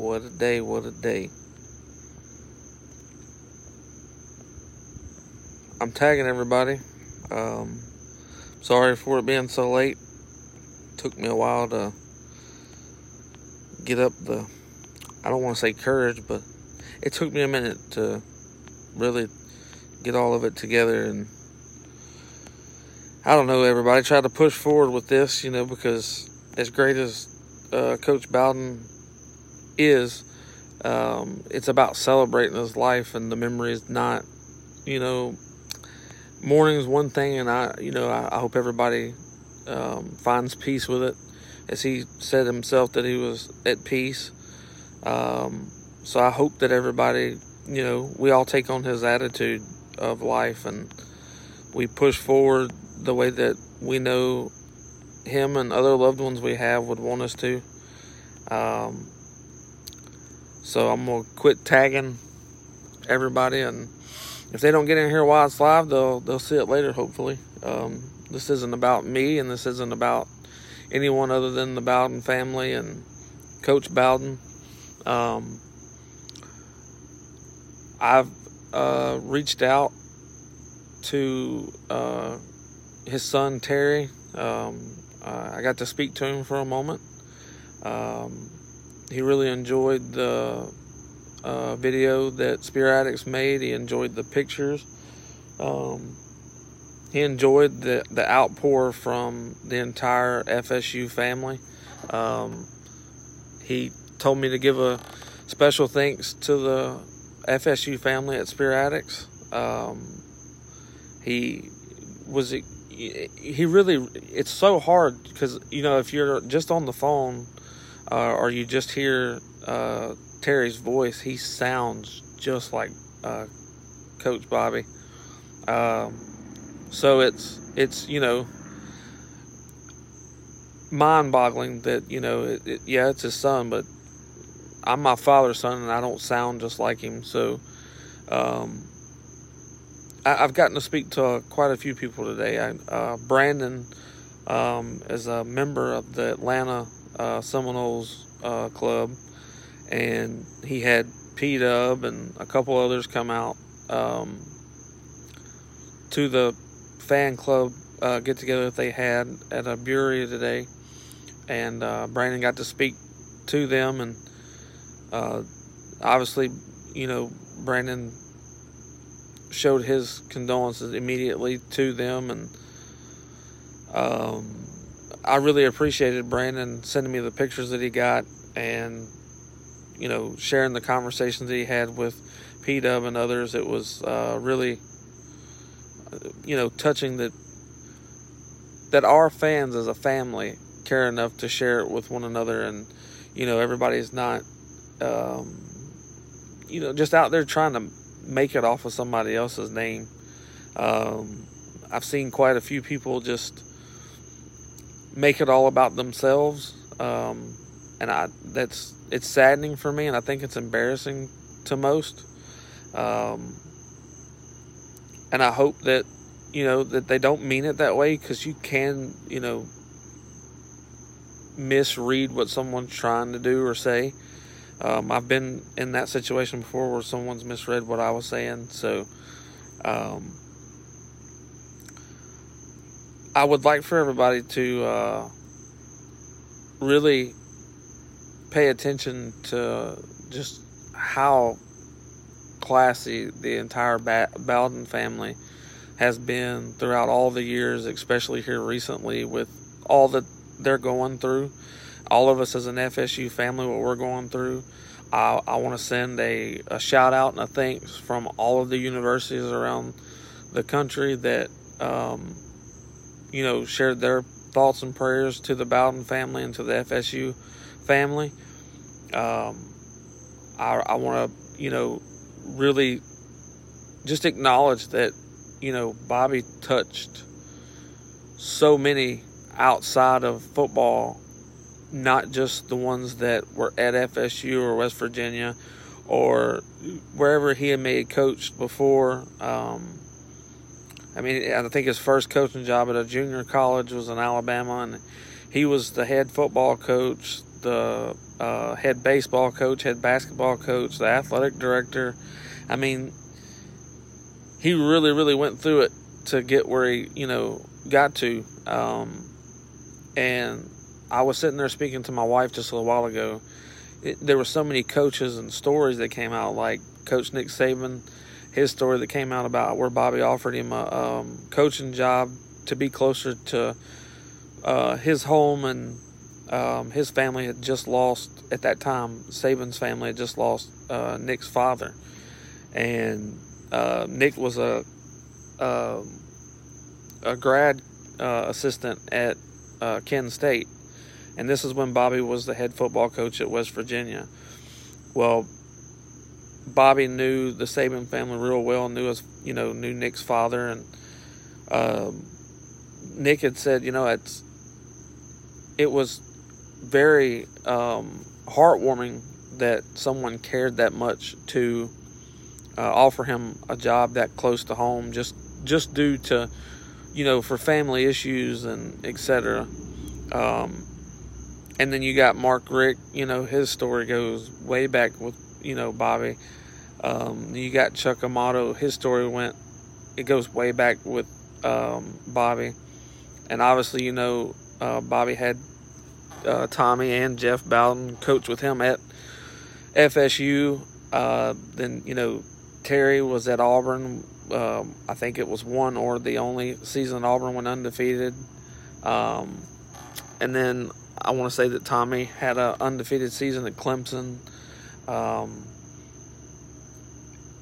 What a day, what a day. I'm tagging everybody. Um, sorry for it being so late. Took me a while to get up the, I don't want to say courage, but it took me a minute to really get all of it together and I don't know everybody try to push forward with this you know because as great as uh, Coach Bowden is um, it's about celebrating his life and the memories not you know mourning's one thing and I you know I, I hope everybody um, finds peace with it as he said himself that he was at peace um, so I hope that everybody you know we all take on his attitude of life and we push forward the way that we know him and other loved ones we have would want us to. Um, so I'm gonna quit tagging everybody, and if they don't get in here while it's live, they'll they'll see it later. Hopefully, um, this isn't about me, and this isn't about anyone other than the Bowden family and Coach Bowden. Um, I've uh, reached out to uh, his son Terry. Um, uh, I got to speak to him for a moment. Um, he really enjoyed the uh, video that Spear Addicts made. He enjoyed the pictures. Um, he enjoyed the the outpour from the entire FSU family. Um, he told me to give a special thanks to the FSU family at Spear Addicts. Um, he was he really it's so hard because you know if you're just on the phone uh, or you just hear uh, Terry's voice, he sounds just like uh, Coach Bobby. Um, so it's it's you know mind-boggling that you know it, it, yeah it's his son, but I'm my father's son and I don't sound just like him. So um, I, have gotten to speak to uh, quite a few people today. I, uh, Brandon um, is a member of the Atlanta uh, Seminoles uh, club, and he had P Dub and a couple others come out um, to the fan club uh, get together that they had at a brewery today, and uh, Brandon got to speak to them, and obviously, you know, Brandon showed his condolences immediately to them, and um, I really appreciated Brandon sending me the pictures that he got, and you know, sharing the conversations that he had with P Dub and others. It was uh, really, you know, touching that that our fans as a family care enough to share it with one another, and you know, everybody's not. Um, you know, just out there trying to make it off of somebody else's name. Um, I've seen quite a few people just make it all about themselves, um, and I that's it's saddening for me, and I think it's embarrassing to most. Um, and I hope that you know that they don't mean it that way because you can you know misread what someone's trying to do or say. Um, I've been in that situation before where someone's misread what I was saying, so um, I would like for everybody to uh, really pay attention to just how classy the entire ba- Bowden family has been throughout all the years, especially here recently with all that they're going through all of us as an FSU family, what we're going through. I, I want to send a, a shout out and a thanks from all of the universities around the country that, um, you know, shared their thoughts and prayers to the Bowden family and to the FSU family. Um, I, I want to, you know, really just acknowledge that, you know, Bobby touched so many outside of football not just the ones that were at FSU or West Virginia or wherever he had made coached before. Um, I mean, I think his first coaching job at a junior college was in Alabama, and he was the head football coach the uh, head baseball coach, head basketball coach, the athletic director. I mean, he really, really went through it to get where he, you know, got to. Um, and I was sitting there speaking to my wife just a little while ago. It, there were so many coaches and stories that came out, like Coach Nick Saban, his story that came out about where Bobby offered him a um, coaching job to be closer to uh, his home and um, his family had just lost at that time. Saban's family had just lost uh, Nick's father, and uh, Nick was a uh, a grad uh, assistant at uh, Kent State, and this is when Bobby was the head football coach at West Virginia. Well, Bobby knew the Saban family real well, knew his, you know, knew Nick's father, and um, Nick had said, you know, it's it was very um, heartwarming that someone cared that much to uh, offer him a job that close to home, just just due to, you know, for family issues and etc. Um, and then you got Mark Richt. You know, his story goes way back with you know Bobby. Um, you got Chuck Amato. His story went. It goes way back with um, Bobby, and obviously you know uh, Bobby had uh, Tommy and Jeff Bowden coach with him at FSU. Uh, then you know Terry was at Auburn. Um, I think it was one or the only season Auburn went undefeated. Um, and then I want to say that Tommy had an undefeated season at Clemson. Um,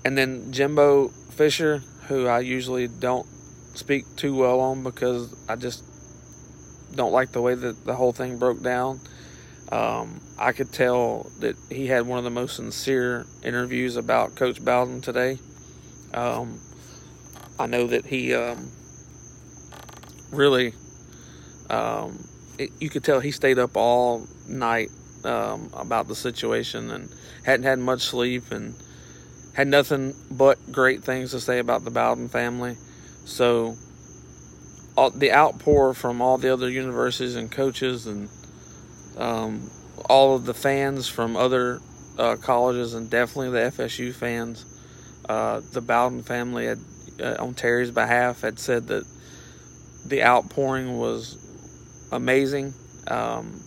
and then Jimbo Fisher, who I usually don't speak too well on because I just don't like the way that the whole thing broke down. Um, I could tell that he had one of the most sincere interviews about Coach Bowden today. Um, I know that he um, really, um, it, you could tell he stayed up all night um, about the situation and hadn't had much sleep and had nothing but great things to say about the Bowden family. So, all, the outpour from all the other universities and coaches and um, all of the fans from other uh, colleges and definitely the FSU fans, uh, the Bowden family had, uh, on Terry's behalf had said that the outpouring was amazing. Um,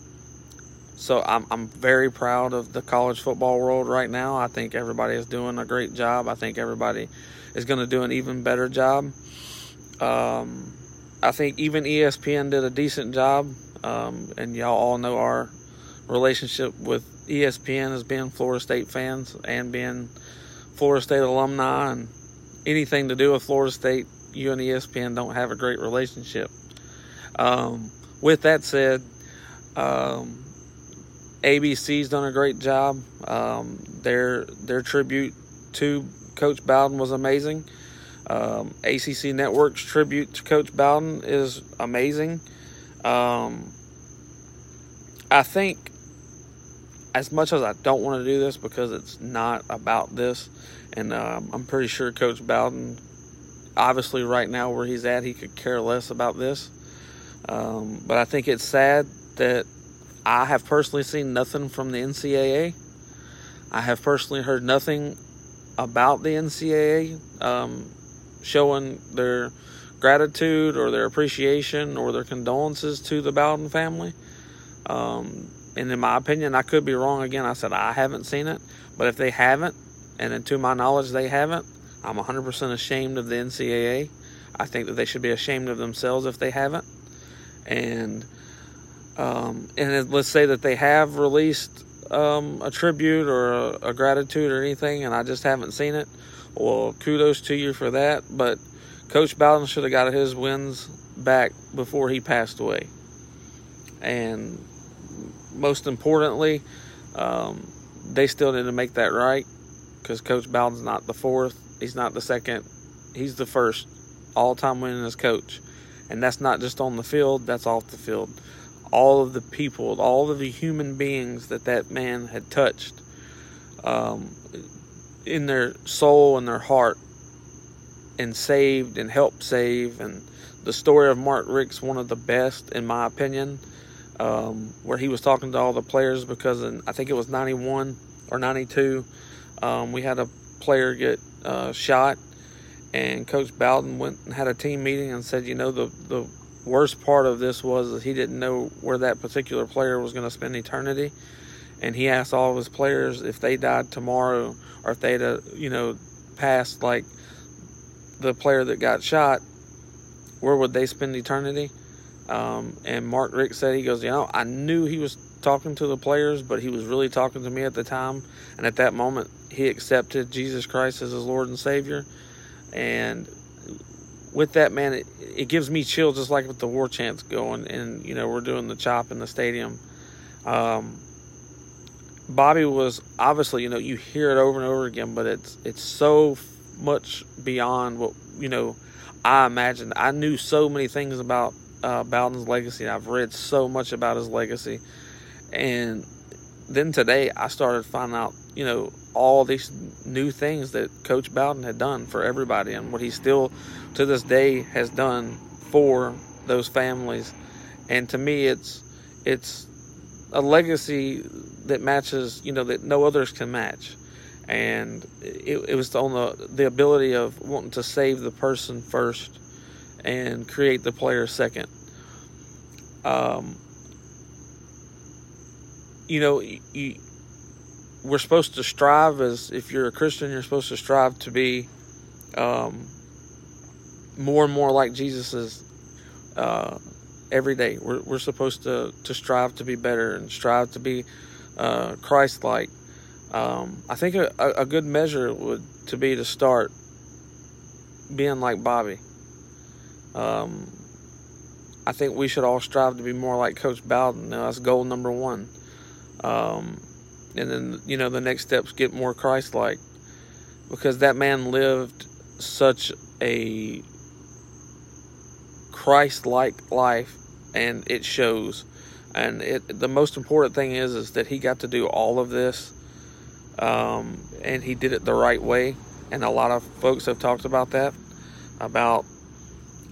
so I'm I'm very proud of the college football world right now. I think everybody is doing a great job. I think everybody is going to do an even better job. Um, I think even ESPN did a decent job, um, and y'all all know our relationship with ESPN as being Florida State fans and being Florida State alumni, and anything to do with Florida State, you and ESPN don't have a great relationship. Um, with that said, um, ABC's done a great job. Um, their their tribute to Coach Bowden was amazing. Um, ACC Network's tribute to Coach Bowden is amazing. Um, I think, as much as I don't want to do this because it's not about this, and um, I'm pretty sure Coach Bowden, obviously, right now where he's at, he could care less about this. Um, but I think it's sad that I have personally seen nothing from the NCAA. I have personally heard nothing about the NCAA um, showing their gratitude or their appreciation or their condolences to the Bowden family. Um, and in my opinion, I could be wrong again. I said I haven't seen it, but if they haven't, and to my knowledge they haven't, I'm 100% ashamed of the NCAA. I think that they should be ashamed of themselves if they haven't. And um, and let's say that they have released um, a tribute or a, a, gratitude or anything, and I just haven't seen it. Well, kudos to you for that. But Coach Bowden should have got his wins back before he passed away. And most importantly, um, they still need to make that right because Coach Bowden's not the fourth, he's not the second, he's the first all time winningest coach. And that's not just on the field, that's off the field all of the people, all of the human beings that that man had touched um, in their soul and their heart and saved and helped save. And the story of Mark Richt's one of the best, in my opinion. um, where he was talking to all the players because in, I think it was 91 or 92, um, we had a player get uh, shot, and Coach Bowden went and had a team meeting and said, you know, the the worst part of this was that he didn't know where that particular player was going to spend eternity, and he asked all of his players if they died tomorrow or if they'd, uh, you know, passed like the player that got shot, where would they spend eternity? Um, and Mark Richt said, he goes, you know, I knew he was talking to the players, but he was really talking to me at the time. And at that moment, he accepted Jesus Christ as his Lord and Savior. And with that, man, it, it gives me chills just like with the war chants going. And, you know, we're doing the chop in the stadium. Um, Bobby was obviously, you know, you hear it over and over again, but it's it's so much beyond what you know. I imagined. I knew so many things about uh, Bowden's legacy. I've read so much about his legacy, and then today I started finding out, you know, all these new things that Coach Bowden had done for everybody, and what he still, to this day, has done for those families. And to me, it's it's a legacy that matches, you know, that no others can match. And it, it was on the the ability of wanting to save the person first and create the player second. Um, you know, you, we're supposed to strive as if you're a Christian, you're supposed to strive to be um, more and more like Jesus uh, every day. We're, we're supposed to, to strive to be better and strive to be uh, Christ like. Um, I think a, a good measure would to be to start being like Bobby. Um, I think we should all strive to be more like Coach Bowden. Now, that's goal number one. Um, and then, you know, the next steps get more Christ like because that man lived such a Christ like life and it shows. And it, the most important thing is, is that he got to do all of this um, and he did it the right way. And a lot of folks have talked about that, about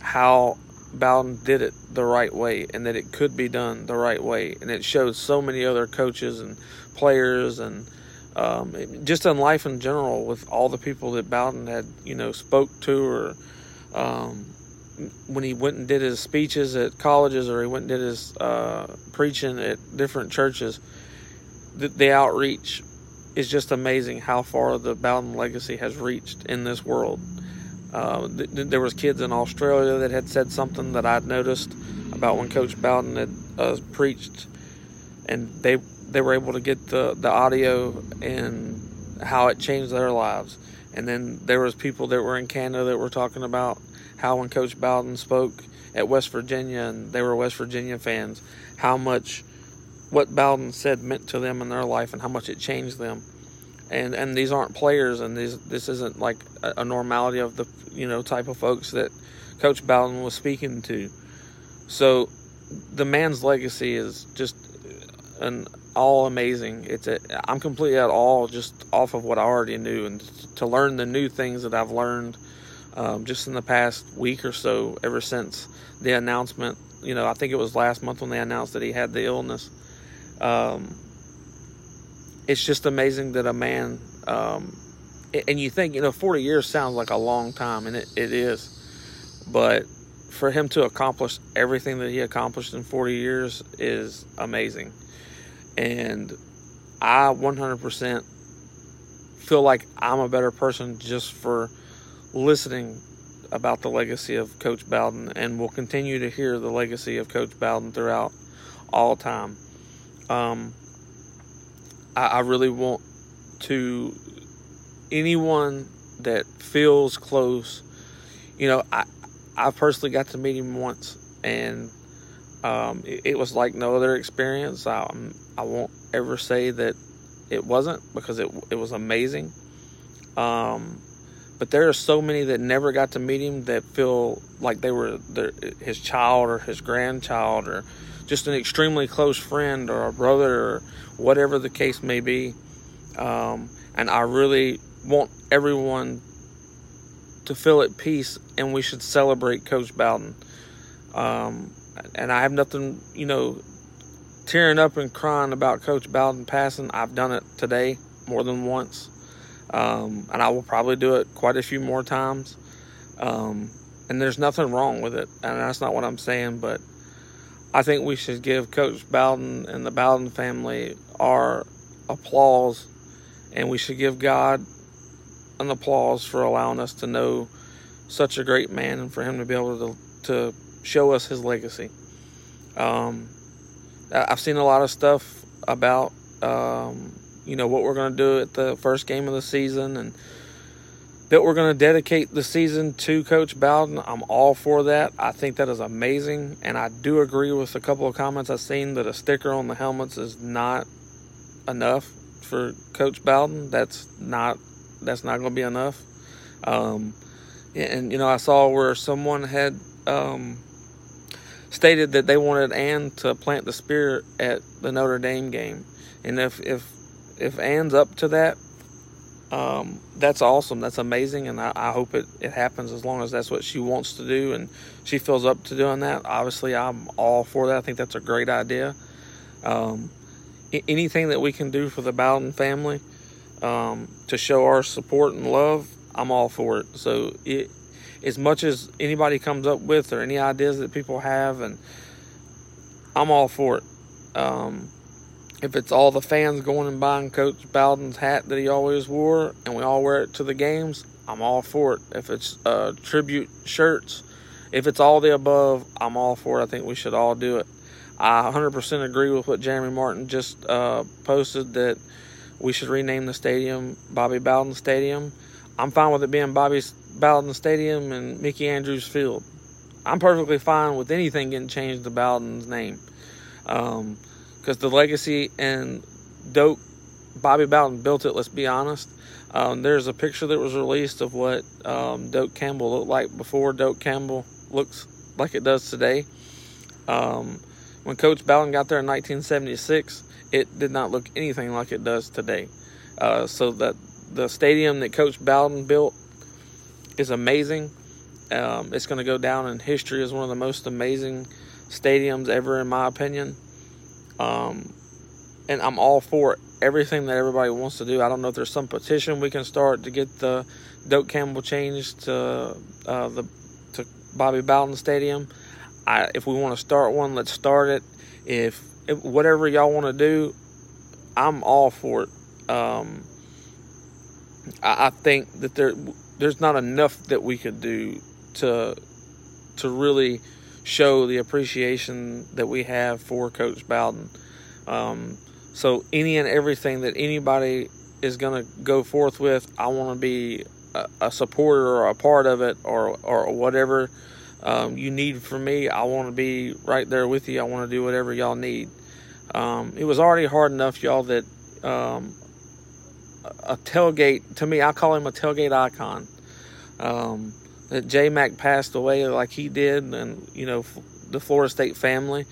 how Bowden did it the right way and that it could be done the right way. And it shows so many other coaches and players and um, just in life in general with all the people that Bowden had, you know, spoke to or um, when he went and did his speeches at colleges or he went and did his uh, preaching at different churches, the, the outreach is just amazing how far the Bowden legacy has reached in this world. Uh, th- there was kids in Australia that had said something that I'd noticed about when Coach Bowden had uh, preached, and they they were able to get the, the audio and how it changed their lives. And then there was people that were in Canada that were talking about how when Coach Bowden spoke at West Virginia and they were West Virginia fans, how much what Bowden said meant to them in their life and how much it changed them and and these aren't players, and these this isn't like a, a normality of the you know type of folks that Coach Bowden was speaking to. So the man's legacy is just an all amazing. It's a, I'm completely at all just off of what I already knew, and to learn the new things that I've learned um, just in the past week or so, ever since the announcement. You know, I think it was last month when they announced that he had the illness. Um, it's just amazing that a man, um, and you think, you know, 40 years sounds like a long time, and it, it is. But for him to accomplish everything that he accomplished in 40 years is amazing. And I 100% feel like I'm a better person just for listening about the legacy of Coach Bowden, and will continue to hear the legacy of Coach Bowden throughout all time. Um, I, I really want to anyone that feels close. You know, I I personally got to meet him once, and um, it, it, was like no other experience. I I won't ever say that it wasn't because it it was amazing. Um, but there are so many that never got to meet him that feel like they were their, his child or his grandchild or just an extremely close friend or a brother or whatever the case may be. Um, and I really want everyone to feel at peace, and we should celebrate Coach Bowden. Um, and I have nothing, you know, tearing up and crying about Coach Bowden passing. I've done it today more than once, um, and I will probably do it quite a few more times. Um, and there's nothing wrong with it, and that's not what I'm saying, but I think we should give Coach Bowden and the Bowden family our applause, and we should give God an applause for allowing us to know such a great man and for him to be able to to show us his legacy. Um, I've seen a lot of stuff about um, you know what we're going to do at the first game of the season and that we're going to dedicate the season to Coach Bowden. I'm all for that. I think that is amazing, and I do agree with a couple of comments I've seen that a sticker on the helmets is not enough for Coach Bowden. That's not that's not going to be enough. Um, and you know, I saw where someone had um, stated that they wanted Ann to plant the spear at the Notre Dame game, and if if if Ann's up to that, um, that's awesome. That's amazing, and I, I, hope it, it happens as long as that's what she wants to do and she feels up to doing that. Obviously, I'm all for that. I think that's a great idea. Um, anything that we can do for the Bowden family um, to show our support and love, I'm all for it. So it, as much as anybody comes up with or any ideas that people have, and I'm all for it. Um, if it's all the fans going and buying Coach Bowden's hat that he always wore, and we all wear it to the games, I'm all for it. If it's uh, tribute shirts, if it's all the above, I'm all for it. I think we should all do it. I 100% agree with what Jeremy Martin just uh, posted that we should rename the stadium Bobby Bowden Stadium. I'm fine with it being Bobby Bowden Stadium and Mickey Andrews Field. I'm perfectly fine with anything getting changed to Bowden's name. Because the legacy and dope Bobby Bowden built it, let's be honest. Um, there's a picture that was released of what um, Campbell looked like before Doak Campbell looks like it does today. Um, when Coach Bowden got there in 1976, it did not look anything like it does today. Uh, so that the stadium that Coach Bowden built is amazing. Um, it's going to go down in history as one of the most amazing stadiums ever, in my opinion. Um, and I'm all for everything that everybody wants to do. I don't know if there's some petition we can start to get the Doak Campbell changed to uh, the to Bobby Bowden Stadium. I, if we want to start one, let's start it. If, if whatever y'all want to do, I'm all for it. Um, I, I think that there there's not enough that we could do to to really show the appreciation that we have for Coach Bowden. Um, so any and everything that anybody is going to go forth with, I want to be a, a, supporter or a part of it, or or whatever um, you need from me. I want to be right there with you. I want to do whatever y'all need. Um, it was already hard enough, y'all, that um, a tailgate to me. I call him a tailgate icon. That J Mac passed away like he did, and you know the Florida State family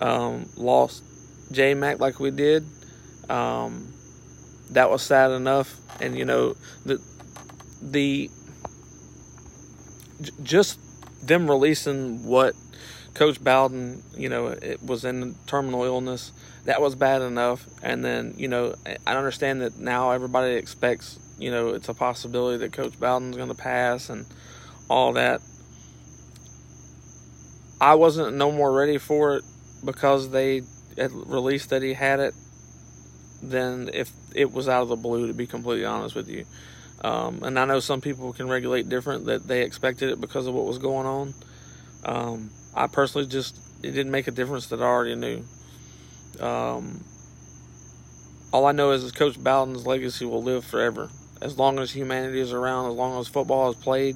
um, lost J Mac like we did. Um, that was sad enough, and you know the the just them releasing what Coach Bowden, you know, it was in terminal illness. That was bad enough. And then, you know, I understand that now everybody expects, you know, it's a possibility that Coach Bowden's going to pass and all that. I wasn't no more ready for it because they had released that he had it than if it was out of the blue, to be completely honest with you. Um, and I know some people can regulate different that they expected it because of what was going on. Um, I personally just it didn't make a difference that I already knew. Um, all I know is, is Coach Bowden's legacy will live forever. As long as humanity is around, as long as football is played,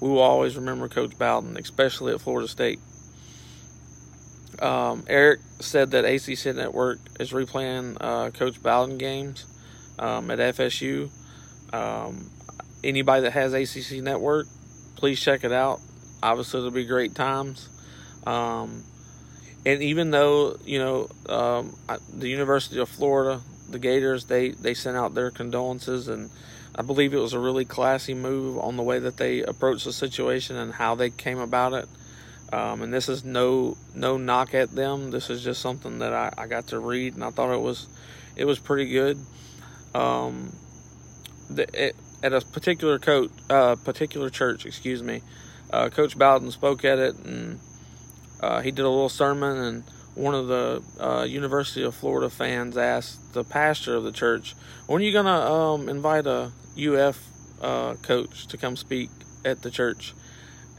we will always remember Coach Bowden, especially at Florida State. Um, Eric said that ACC Network is replaying uh, Coach Bowden games um, at FSU. Um, anybody that has ACC Network, please check it out. Obviously, it'll be great times. Um, and even though you know um, the University of Florida, the Gators, they they sent out their condolences, and I believe it was a really classy move on the way that they approached the situation and how they came about it. Um, and this is no no knock at them. This is just something that I, I got to read, and I thought it was it was pretty good. Um, the, it, at a particular coach, uh, particular church, excuse me, uh, Coach Bowden spoke at it, and uh, he did a little sermon. And one of the uh, University of Florida fans asked the pastor of the church, "When are you gonna um, invite a UF uh, coach to come speak at the church?"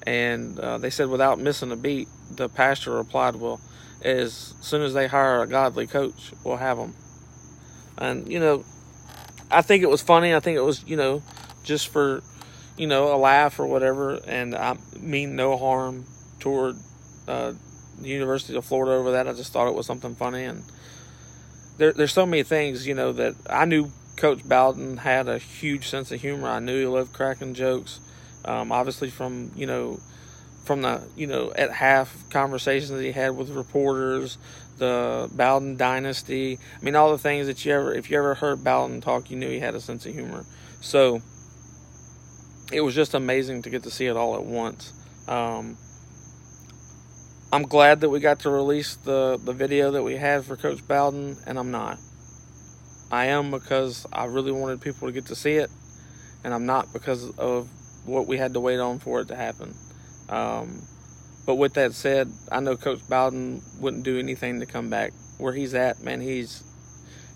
And uh, they said, without missing a beat, the pastor replied, "Well, as soon as they hire a godly coach, we'll have them." And you know, I think it was funny. I think it was, you know, just for, you know, a laugh or whatever. And I mean no harm toward uh, University of Florida over that. I just thought it was something funny. And there, there's so many things, you know, that I knew Coach Bowden had a huge sense of humor. I knew he loved cracking jokes. Um, obviously, from you know, from the you know at half conversations that he had with reporters, the Bowden dynasty. I mean, all the things that you ever, if you ever heard Bowden talk, you knew he had a sense of humor. So it was just amazing to get to see it all at once. Um, I'm glad that we got to release the, the video that we had for Coach Bowden, and I'm not. I am because I really wanted people to get to see it, and I'm not because of what we had to wait on for it to happen. Um, but with that said, I know Coach Bowden wouldn't do anything to come back where he's at. Man, he's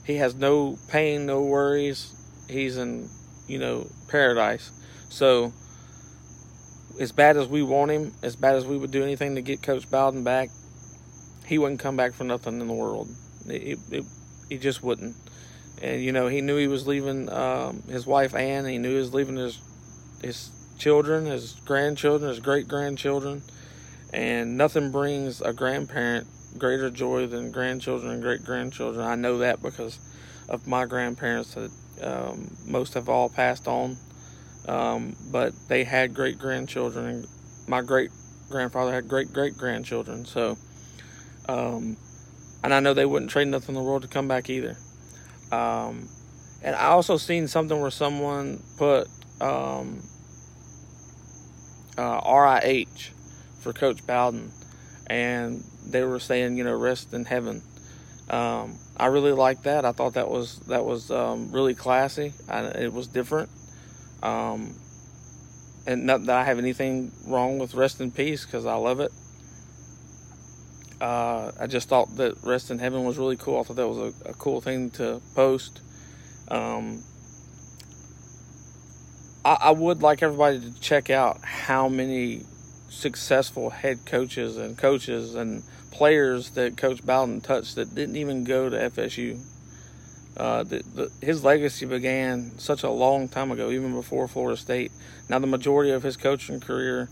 he has no pain, no worries. He's in you know paradise. So as bad as we want him, as bad as we would do anything to get Coach Bowden back, he wouldn't come back for nothing in the world. It, it, he just wouldn't. And you know, he knew he was leaving um, his wife Ann. He knew he was leaving his his children, his grandchildren, his great grandchildren and nothing brings a grandparent greater joy than grandchildren and great grandchildren. I know that because of my grandparents that um, most have all passed on, um, but they had great grandchildren, and my great grandfather had great great grandchildren. So, um, and I know they wouldn't trade nothing in the world to come back either. Um, and I also seen something where someone put um, uh, RIH for Coach Bowden, and they were saying, you know, rest in heaven. Um, I really liked that. I thought that was that was um, really classy. I, it was different, um, and not that I have anything wrong with rest in peace because I love it. Uh, I just thought that rest in heaven was really cool. I thought that was a, a cool thing to post. Um, I, I would like everybody to check out how many successful head coaches and coaches and players that Coach Bowden touched that didn't even go to FSU. Uh, the, the, his legacy began such a long time ago, even before Florida State. Now, the majority of his coaching career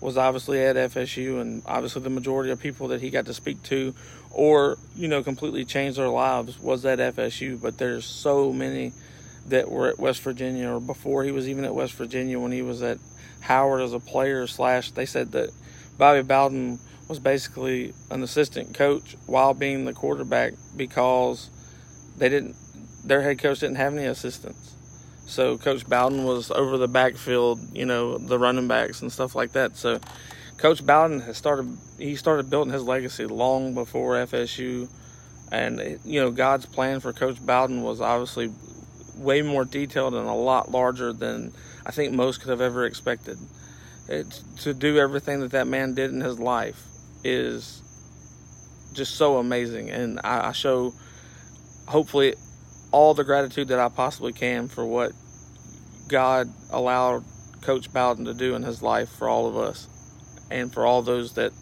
was obviously at FSU, and obviously the majority of people that he got to speak to or, you know, completely changed their lives was at FSU. But there's so many that were at West Virginia or before he was even at West Virginia when he was at Howard as a player slash they said that Bobby Bowden was basically an assistant coach while being the quarterback because they didn't their head coach didn't have any assistants. So Coach Bowden was over the backfield, you know, the running backs and stuff like that. So Coach Bowden has started he started building his legacy long before FSU and you know God's plan for Coach Bowden was obviously way more detailed and a lot larger than I think most could have ever expected. It, to do everything that that man did in his life is just so amazing, and I, I show hopefully all the gratitude that I possibly can for what God allowed Coach Bowden to do in his life for all of us, and for all those that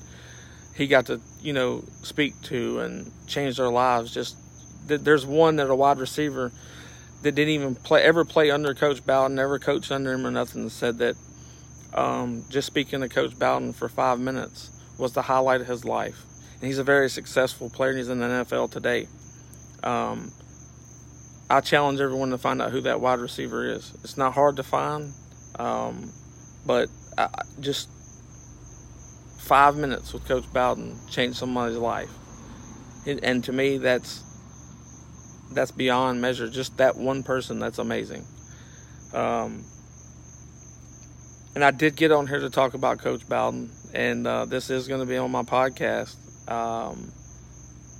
he got to you know speak to and change their lives. Just there's one that a wide receiver that didn't even play ever play under Coach Bowden, never coached under him or nothing, said that um, just speaking to Coach Bowden for five minutes was the highlight of his life. And he's a very successful player, and he's in the NFL today. Um, I challenge everyone to find out who that wide receiver is. It's not hard to find, um, but I, just five minutes with Coach Bowden changed somebody's life. And, and to me, that's that's beyond measure. Just that one person, that's amazing. Um, and I did get on here to talk about Coach Bowden, and uh, this is going to be on my podcast. Um,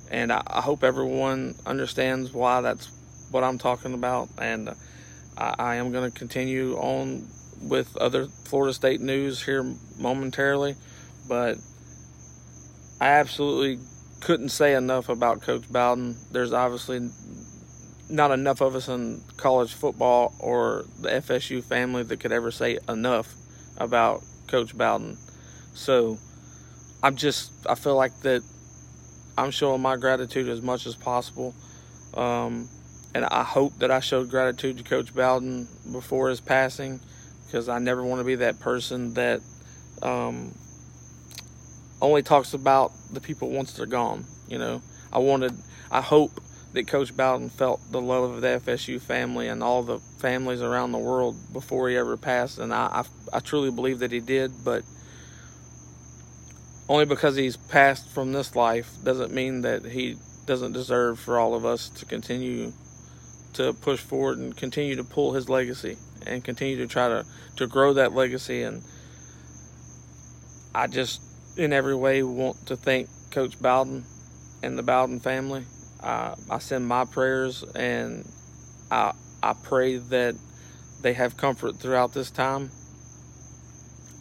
and I, I, hope everyone understands why that's what I'm talking about. And I, I am going to continue on with other Florida State news here momentarily, but I absolutely couldn't say enough about Coach Bowden. There's obviously not enough of us in college football or the FSU family that could ever say enough about Coach Bowden. So I'm just, I feel like that I'm showing my gratitude as much as possible. Um, and I hope that I showed gratitude to Coach Bowden before his passing because I never want to be that person that um, only talks about the people once they're gone. You know, I wanted, I hope that Coach Bowden felt the love of the FSU family and all the families around the world before he ever passed, and I, I, I truly believe that he did. But only because he's passed from this life doesn't mean that he doesn't deserve for all of us to continue to push forward and continue to pull his legacy and continue to try to to grow that legacy and I just in every way want to thank Coach Bowden and the Bowden family. Uh, I send my prayers and I, I pray that they have comfort throughout this time.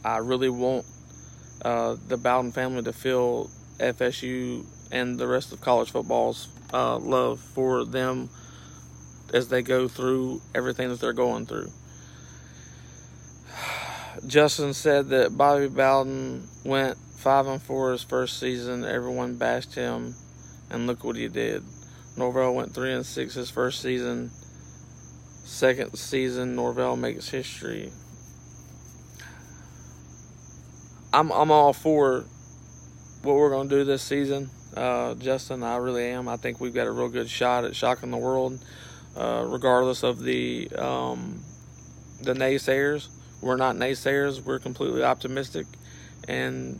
I really want uh, the Bowden family to feel FSU and the rest of college football's uh, love for them as they go through everything that they're going through. Justin said that Bobby Bowden went five and four his first season. Everyone bashed him, and look what he did. Norvell went three and six his first season. Second season, Norvell makes history. I'm I'm all for what we're going to do this season, uh, Justin. I really am. I think we've got a real good shot at shocking the world, uh, regardless of the um, the naysayers. We're not naysayers. We're completely optimistic, and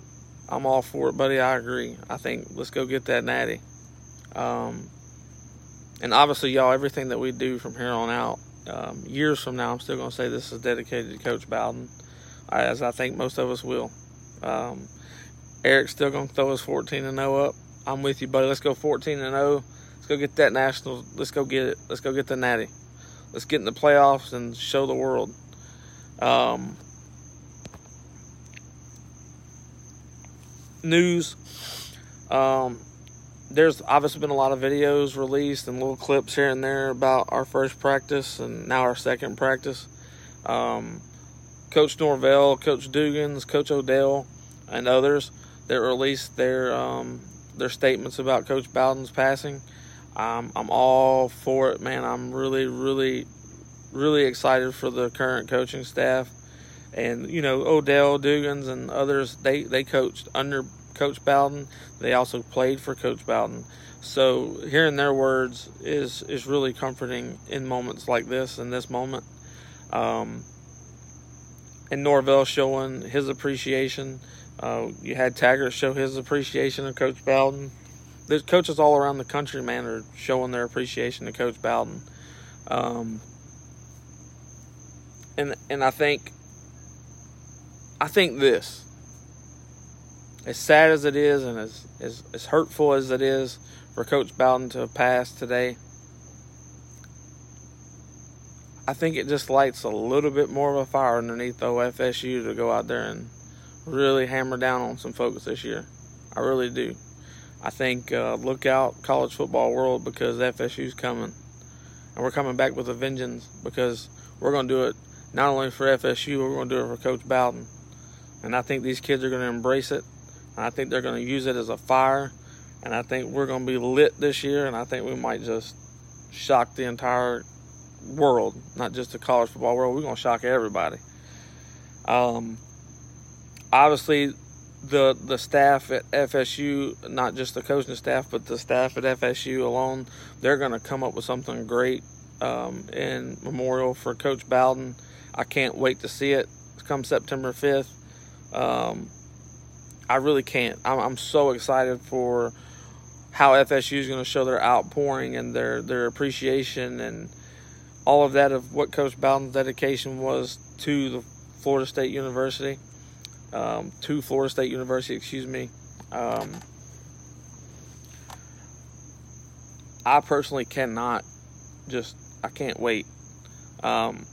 I'm all for it, buddy. I agree. I think let's go get that natty. Um, and obviously, y'all, everything that we do from here on out, um, years from now, I'm still going to say this is dedicated to Coach Bowden, as I think most of us will. Um, Eric's still to throw us 14 and 0 up. I'm with you, buddy. Let's go 14 and 0. Let's go get that national. Let's go get it. Let's go get the natty. Let's get in the playoffs and show the world. Um, news. Um, there's obviously been a lot of videos released and little clips here and there about our first practice and now our second practice. Um, Coach Norvell, Coach Dugans, Coach Odell, and others that released their um, their statements about Coach Bowden's passing. Um, I'm all for it, man. I'm really, really, really excited for the current coaching staff and you know Odell Dugans and others they they coached under Coach Bowden. They also played for Coach Bowden. So hearing their words is is really comforting in moments like this in this moment. Um, and Norvell showing his appreciation. Uh, you had Taggart show his appreciation of Coach Bowden. There's coaches all around the country, man, are showing their appreciation to Coach Bowden. Um, and and I think I think this, as sad as it is and as, as, as hurtful as it is for Coach Bowden to passed today, I think it just lights a little bit more of a fire underneath OFSU to go out there and really hammer down on some folks this year. I really do. I think uh, look out, college football world, because FSU's coming. And we're coming back with a vengeance because we're going to do it not only for FSU, we're going to do it for Coach Bowden. And I think these kids are going to embrace it. And I think they're going to use it as a fire. And I think we're going to be lit this year. And I think we might just shock the entire world, not just the college football world. We're going to shock everybody. Um, obviously, the the staff at FSU, not just the coaching staff, but the staff at FSU alone, they're going to come up with something great um, in memorial for Coach Bowden. I can't wait to see it come September 5th. Um, I really can't. I'm, I'm so excited for how FSU is going to show their outpouring and their their appreciation and all of that of what Coach Bowden's dedication was to the Florida State University, um, to Florida State University, excuse me. Um, I personally cannot just, I can't wait. Um,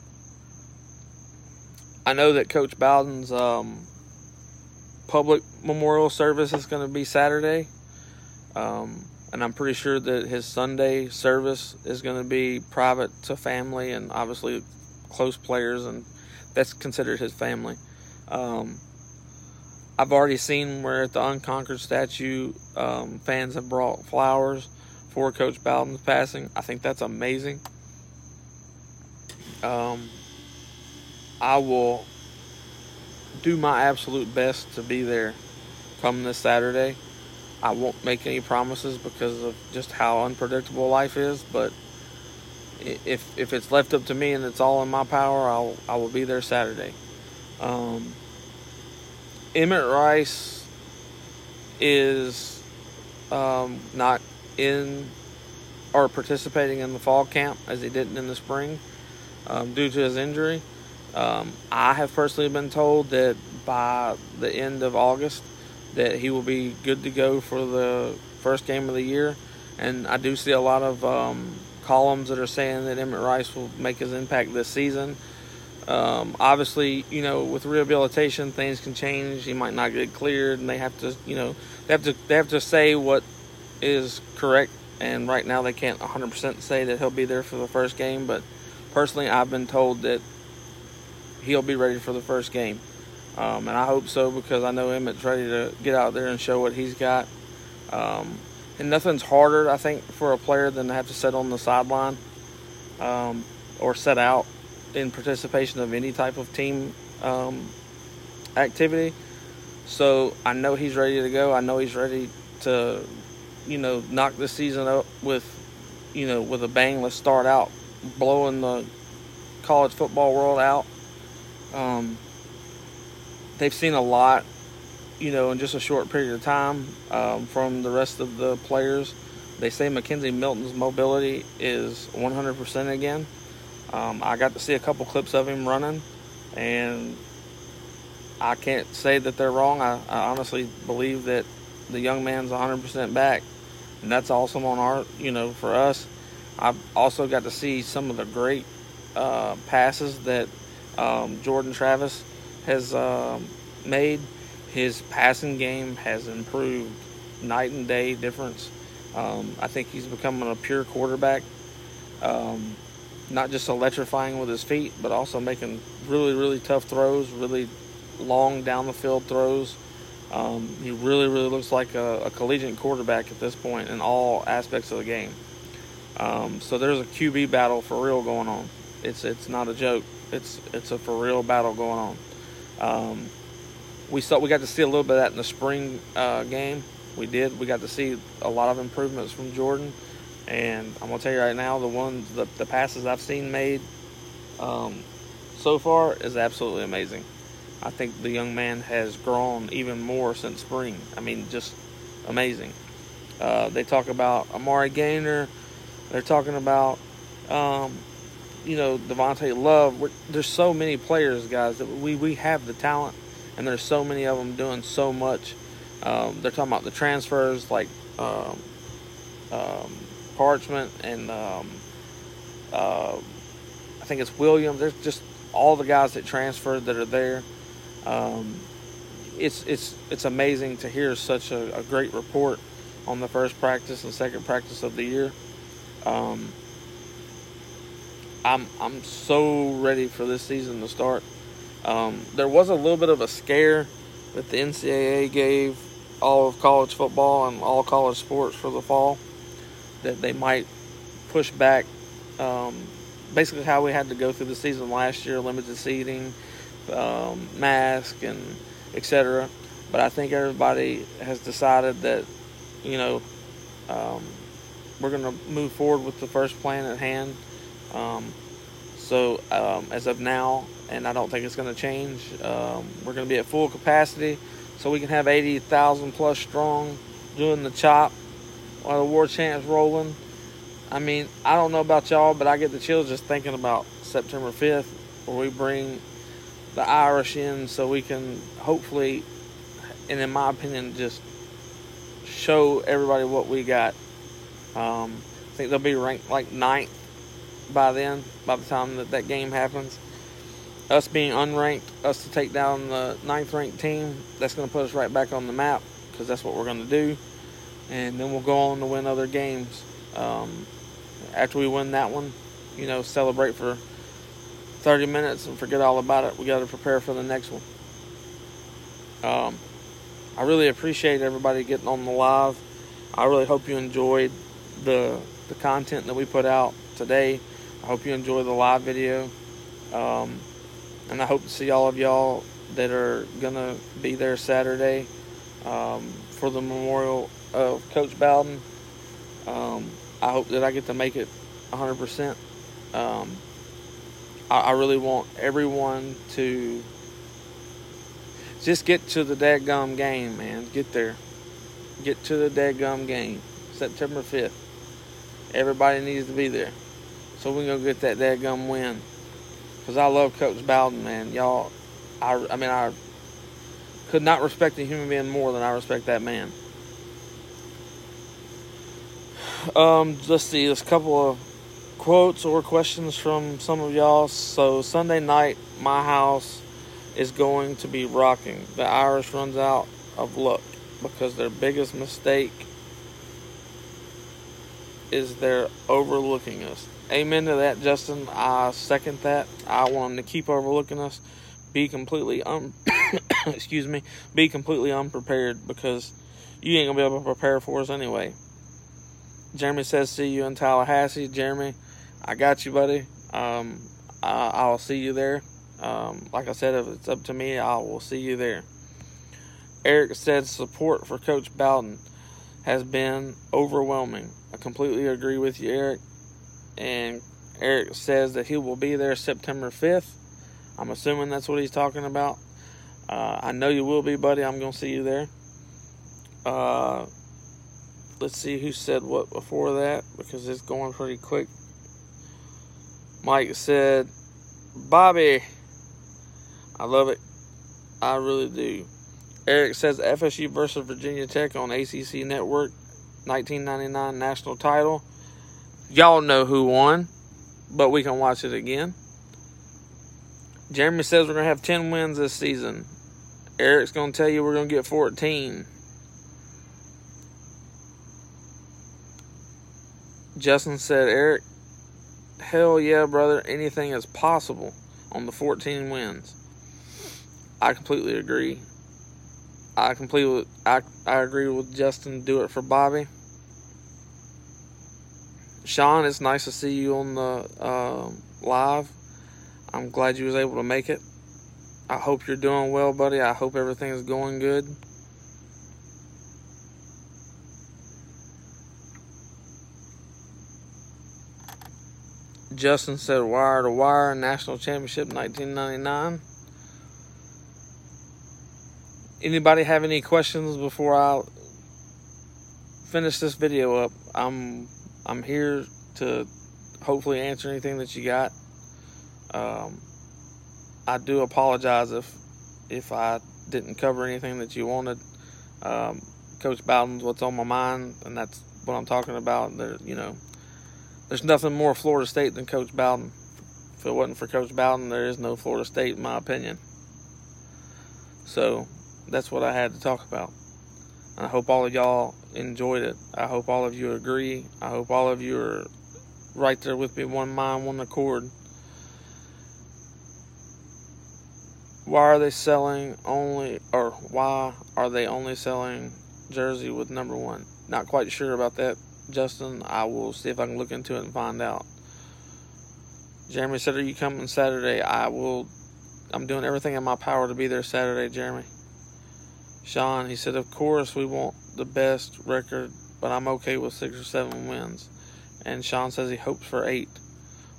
I know that Coach Bowden's um, public memorial service is going to be Saturday. Um, and I'm pretty sure that his Sunday service is going to be private to family and obviously close players, and that's considered his family. Um, I've already seen where at the Unconquered statue, um, fans have brought flowers for Coach Bowden's passing. I think that's amazing. Um, I will do my absolute best to be there come this Saturday. I won't make any promises because of just how unpredictable life is, but if if it's left up to me and it's all in my power, I'll I will be there Saturday. Um, Emmett Rice is um, not in or participating in the fall camp as he didn't in the spring um, due to his injury. Um, I have personally been told that by the end of August that he will be good to go for the first game of the year, and I do see a lot of um, columns that are saying that Emmett Rice will make his impact this season. Um, obviously, you know, with rehabilitation, things can change. He might not get cleared, and they have to, you know, they have to they have to say what is correct. And right now, they can't 100% say that he'll be there for the first game. But personally, I've been told that he'll be ready for the first game, um, and I hope so because I know Emmett's ready to get out there and show what he's got. Um, and nothing's harder, I think, for a player than to have to sit on the sideline um, or set out in participation of any type of team um, activity. So I know he's ready to go. I know he's ready to, you know, knock this season up with, you know, with a bang. Let's start out blowing the college football world out. Um, they've seen a lot you know, in just a short period of time um, from the rest of the players. They say McKenzie Milton's mobility is 100% again. Um, I got to see a couple clips of him running, and I can't say that they're wrong. I, I honestly believe that the young man's 100% back, and that's awesome on our, you know, for us. I've also got to see some of the great uh, passes that um, Jordan Travis has uh, made his passing game has improved night and day difference. Um, I think he's becoming a pure quarterback, um, not just electrifying with his feet, but also making really, really tough throws, really long down the field throws. Um, he really, really looks like a, a, collegiate quarterback at this point in all aspects of the game. Um, so there's a QB battle for real going on. It's it's not a joke. It's it's a for real battle going on. Um, we saw we got to see a little bit of that in the spring uh, game. We did. We got to see a lot of improvements from Jordan, and I'm gonna tell you right now, the ones the, the passes I've seen made um, so far is absolutely amazing. I think the young man has grown even more since spring. I mean, just amazing. Uh, they talk about Amari Gainer. They're talking about, um, you know, Devontae Love. We're, there's so many players, guys, that we, we have the talent and there's so many of them doing so much. Um, they're talking about the transfers like um, um, Parchment and uh, I think it's Williams. There's just all the guys that transferred that are there. Um, it's it's it's amazing to hear such a, a, great report on the first practice and second practice of the year. I'm I'm so ready for this season to start. Um, there was a little bit of a scare that the NCAA gave all of college football and all college sports for the fall that they might push back um, basically how we had to go through the season last year limited seating um, mask and etc but i think everybody has decided that you know um, we're going to move forward with the first plan at hand um, so um, as of now and I don't think it's going to change. Um, we're going to be at full capacity, so we can have 80,000 plus strong doing the chop while the war chant's rolling. I mean, I don't know about y'all, but I get the chills just thinking about September 5th, where we bring the Irish in so we can hopefully, and in my opinion, just show everybody what we got. Um, I think they'll be ranked like ninth by then, by the time that that game happens. Us being unranked, us to take down the ninth ranked team, that's going to put us right back on the map because that's what we're going to do. And then we'll go on to win other games. Um, after we win that one, you know, celebrate for 30 minutes and forget all about it. We got to prepare for the next one. Um, I really appreciate everybody getting on the live. I really hope you enjoyed the the content that we put out today. I hope you enjoy the live video. Um, and I hope to see all of y'all that are gonna be there Saturday um, for the memorial of Coach Bowden. Um, I hope that I get to make it 100%. Um, I, I, really want everyone to just get to the dadgum game, man. Get there. Get to the dadgum game. September 5th. Everybody needs to be there. So going to get that dadgum win. Because I love Coach Bowden, man. Y'all, I, I mean, I could not respect a human being more than I respect that man. Um, let's see, there's a couple of quotes or questions from some of y'all. So Sunday night, my house is going to be rocking. The Irish runs out of luck because their biggest mistake is they're overlooking us. Amen to that, Justin. I second that. I want them to keep overlooking us. Be completely un excuse me. Be completely unprepared because you ain't gonna be able to prepare for us anyway. Jeremy says, "See you in Tallahassee." Jeremy, I got you, buddy. Um, I, will see you there. Um, like I said, if it's up to me, I will see you there. Eric said, "Support for Coach Bowden has been overwhelming." I completely agree with you, Eric and Eric says that he will be there September 5th. I'm assuming that's what he's talking about. Uh, I know you will be, buddy. I'm going to see you there. Uh, let's see who said what before that because it's going pretty quick. Mike said, Bobby. I love it. I really do. Eric says FSU versus Virginia Tech on ACC Network, 1999 national title. Y'all know who won, but we can watch it again. Jeremy says we're going to have 10 wins this season. Eric's going to tell you we're going to get 14. Justin said, Eric, hell yeah, brother. Anything is possible on the 14 wins. I completely agree. I completely I I agree with Justin. Do it for Bobby. Sean, it's nice to see you on the uh, live. I'm glad you was able to make it. I hope you're doing well, buddy. I hope everything is going good. Justin said wire to wire national championship 1999. Anybody have any questions before I finish this video up? I'm I'm here to hopefully answer anything that you got. Um, I do apologize if if I didn't cover anything that you wanted. Um, Coach Bowden's what's on my mind, and that's what I'm talking about. There, you know, there's nothing more Florida State than Coach Bowden. If it wasn't for Coach Bowden, there is no Florida State, in my opinion. So that's what I had to talk about. I hope all of y'all enjoyed it. I hope all of you agree. I hope all of you are right there with me, one mind, one accord. Why are they selling only, or why are they only selling jersey with number one? Not quite sure about that, Justin. I will see if I can look into it and find out. Jeremy said, Are you coming Saturday? I will. I'm doing everything in my power to be there Saturday, Jeremy. Sean, he said, Of course, we want the best record, but I'm okay with six or seven wins. And Sean says he hopes for eight.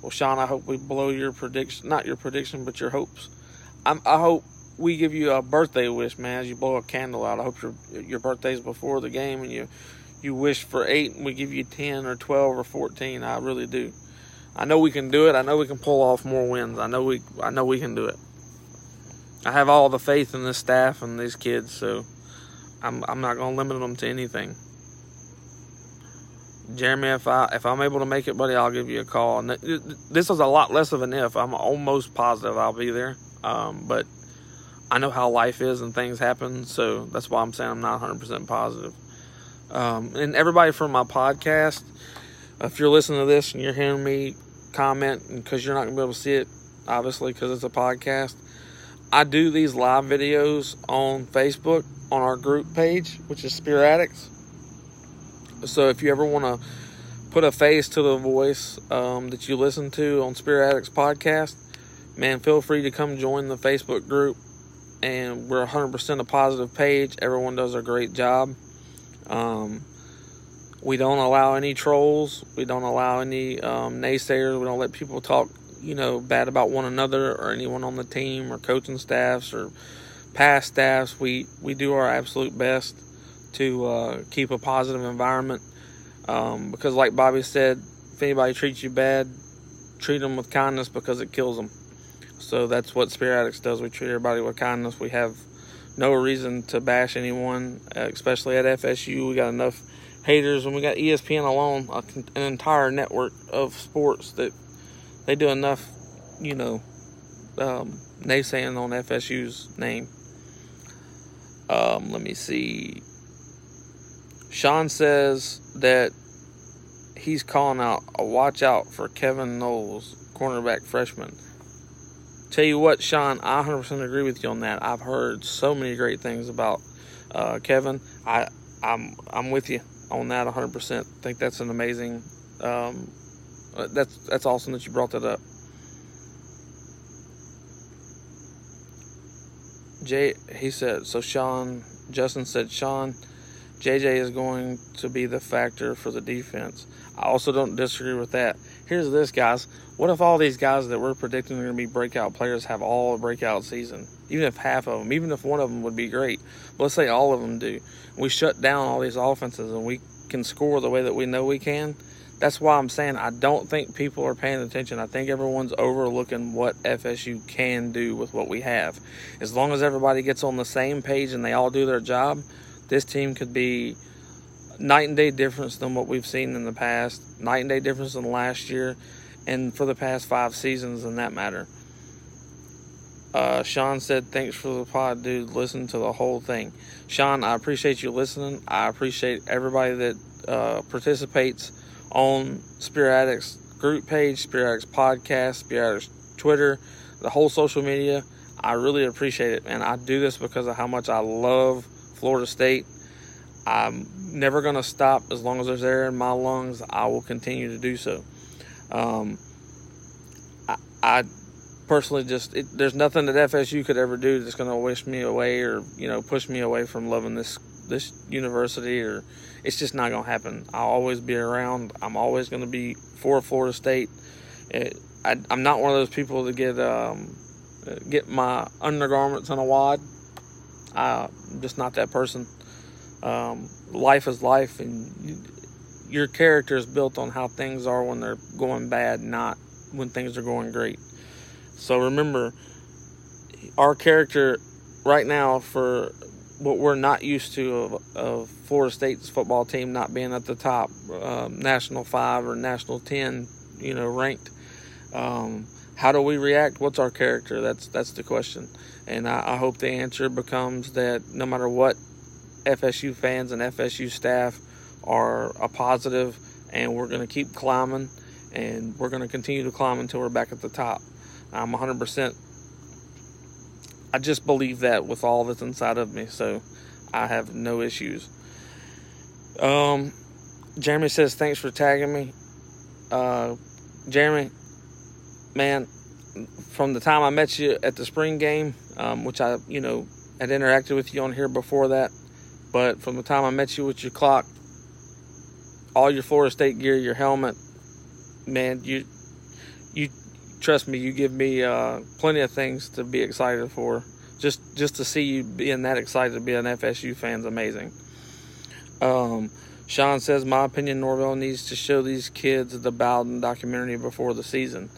Well, Sean, I hope we blow your prediction, not your prediction, but your hopes. I'm, I hope we give you a birthday wish, man, as you blow a candle out. I hope your your birthday's before the game and you you wish for eight and we give you 10 or 12 or 14. I really do. I know we can do it. I know we can pull off more wins. I know we I know we can do it. I have all the faith in this staff and these kids, so I'm I'm not gonna limit them to anything. Jeremy, if I if I'm able to make it, buddy, I'll give you a call. And this is a lot less of an if. I'm almost positive I'll be there, um, but I know how life is and things happen, so that's why I'm saying I'm not 100% positive. Um, and everybody from my podcast, if you're listening to this and you're hearing me comment, because you're not gonna be able to see it, obviously, because it's a podcast. I do these live videos on Facebook on our group page, which is Spear Addicts. So if you ever want to put a face to the voice um, that you listen to on Spear Addicts podcast, man, feel free to come join the Facebook group. And we're 100% a positive page. Everyone does a great job. Um, we don't allow any trolls. We don't allow any um, naysayers. We don't let people talk, you know, bad about one another or anyone on the team or coaching staffs or past staffs. We we do our absolute best to uh, keep a positive environment um, because, like Bobby said, if anybody treats you bad, treat them with kindness because it kills them. So that's what Spear Addicts does. We treat everybody with kindness. We have no reason to bash anyone, especially at FSU. We got enough haters, and we got ESPN alone, an entire network of sports that they do enough, you know, um, naysaying on FSU's name. Um, let me see. Sean says that he's calling out a watch out for Kevin Knowles, cornerback freshman. Tell you what, Sean, I 100% agree with you on that. I've heard so many great things about uh, Kevin. I I'm I'm with you on that 100%. think that's an amazing. Um, Uh, that's that's awesome that you brought that up. Jay, he said. So Sean, Justin said, Sean, JJ is going to be the factor for the defense. I also don't disagree with that. Here's this, guys. What if all these guys that we're predicting are going to be breakout players have all a breakout season? Even if half of them, even if one of them would be great. But let's say all of them do. We shut down all these offenses and we can score the way that we know we can. That's why I'm saying I don't think people are paying attention. I think everyone's overlooking what FSU can do with what we have. As long as everybody gets on the same page and they all do their job, this team could be night and day difference than what we've seen in the past, night and day difference than last year, and for the past five seasons in that matter. Uh, Sean said, Thanks for the pod, dude. Listen to the whole thing. Sean, I appreciate you listening. I appreciate everybody that uh, participates on Spear Addicts group page, Spear Addicts podcast, Spear Addicts Twitter, the whole social media. I really appreciate it, and I do this because of how much I love Florida State. I'm never going to stop as long as there's air in my lungs. I will continue to do so. Um, I, I, personally just it, there's nothing that FSU could ever do that's going to wish me away or you know push me away from loving this this university or it's just not going to happen. I'll always be around. I'm always going to be for Florida State. It, I, am not one of those people to get um, get my undergarments in a wad. I'm just not that person. Um, life is life, and you, your character is built on how things are when they're going bad, not when things are going great. So remember, our character right now for what we're not used to of, of Florida State's football team not being at the top, um, national five or national ten, you know, ranked. Um, how do we react? What's our character? That's that's the question, and I, I hope the answer becomes that no matter what, FSU fans and FSU staff are a positive, and we're going to keep climbing, and we're going to continue to climb until we're back at the top. I'm 100% I just believe that with all that's inside of me, so I have no issues. Um, Jeremy says thanks for tagging me. Uh, Jeremy, man, from the time I met you at the spring game, um, which I, you know, had interacted with you on here before that, but from the time I met you with your clock, all your Florida State gear, your helmet, man, you you trust me, you give me uh, plenty of things to be excited for. Just just to see you being that excited to be an FSU fan is amazing. Um, Sean says, my opinion, Norvell needs to show these kids the Bowden documentary before the season.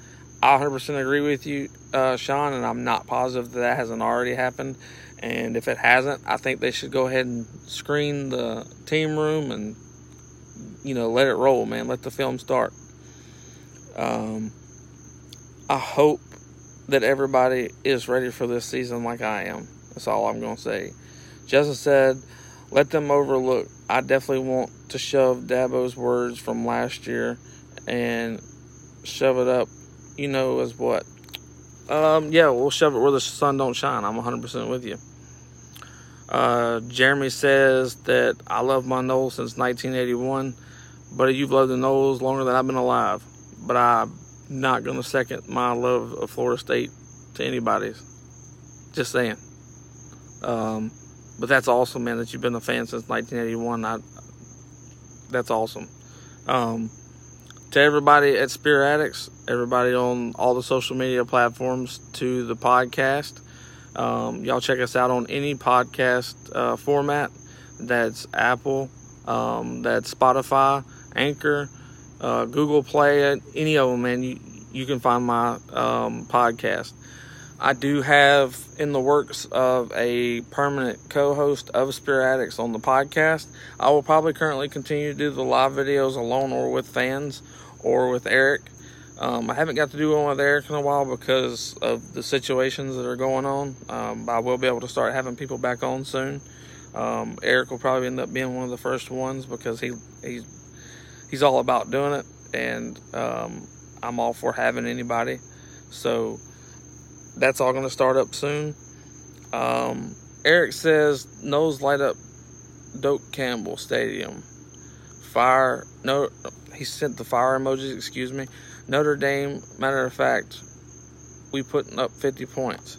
I 100% agree with you, uh, Sean, and I'm not positive that that hasn't already happened. And if it hasn't, I think they should go ahead and screen the team room and, you know, let it roll, man. Let the film start. Um, I hope that everybody is ready for this season like I am. That's all I'm going to say. Justin said, let them overlook. I definitely want to shove Dabo's words from last year and shove it up, you know, as what? Um, yeah, we'll shove it where the sun don't shine. I'm 100% with you. Uh, Jeremy says that I love my Noles since 1981, but you've loved the Noles longer than I've been alive. But I'm not going to second my love of Florida State to anybody's. Just saying. Um, but that's awesome, man, that you've been a fan since 1981. I, that's awesome. Um, to everybody at Spirit Addicts, everybody on all the social media platforms, to the podcast. Um, y'all check us out on any podcast uh, format. That's Apple, um, that's Spotify, Anchor, uh, Google Play, any of them, man. You, you can find my um, podcast. I do have in the works of a permanent co-host of Spirit Addicts on the podcast. I will probably currently continue to do the live videos alone or with fans or with Eric. Um, I haven't got to do one with Eric in a while because of the situations that are going on. Um, I will be able to start having people back on soon. Um, Eric will probably end up being one of the first ones because he he's he's all about doing it, and um, I'm all for having anybody. So that's all going to start up soon. Um, Eric says nose light up Doak Campbell Stadium. Fire no he sent the fire emojis, excuse me. Notre Dame, matter of fact, we putting up 50 points.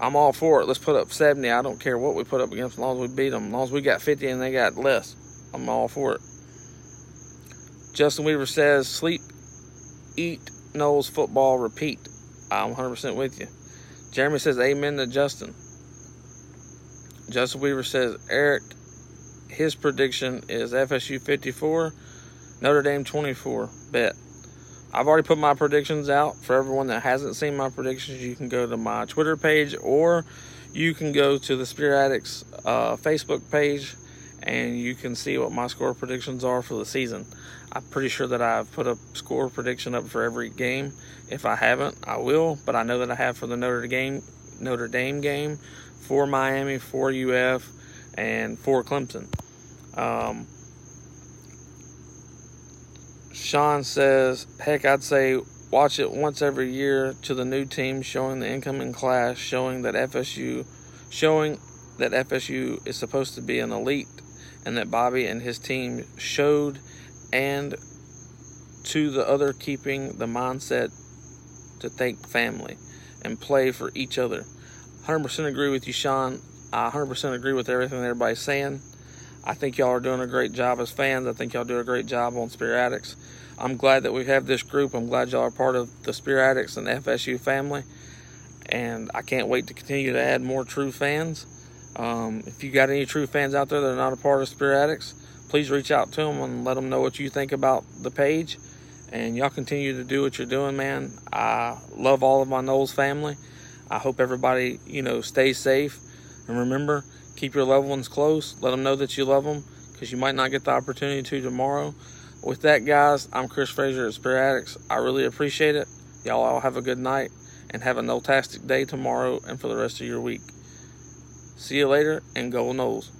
I'm all for it. Let's put up 70. I don't care what we put up against as long as we beat them. As long as we got 50 and they got less, I'm all for it. Justin Weaver says, sleep, eat, Noles football, repeat. I'm 100% with you. Jeremy says, Amen to Justin. Justin Weaver says, Eric, his prediction is FSU 54, Notre Dame 24. Bet. I've already put my predictions out. For everyone that hasn't seen my predictions, you can go to my Twitter page or you can go to the Spirit Addicts uh, Facebook page and you can see what my score predictions are for the season. I'm pretty sure that I've put a score prediction up for every game. If I haven't, I will, but I know that I have for the Notre Dame Notre Dame game, for Miami, for UF, and for Clemson. Um, Sean says, heck, I'd say watch it once every year to the new team, showing the incoming class, showing that FSU, showing that FSU is supposed to be an elite, and that Bobby and his team showed and to the other keeping the mindset to think family and play for each other. 100% agree with you, Sean. I 100% agree with everything everybody's saying. I think y'all are doing a great job as fans. I think y'all do a great job on Spirit Addicts. I'm glad that we have this group. I'm glad y'all are part of the Spirit Addicts and FSU family. And I can't wait to continue to add more true fans. Um, if you got any true fans out there that are not a part of Spirit Addicts, please reach out to them and let them know what you think about the page. And y'all continue to do what you're doing, man. I love all of my Noles family. I hope everybody, you know, stays safe. And remember, keep your loved ones close. Let them know that you love them because you might not get the opportunity to tomorrow. With that, guys, I'm Chris Frazier at Spirit Addicts. I really appreciate it. Y'all all have a good night and have a no-tastic day tomorrow and for the rest of your week. See you later and go Noles.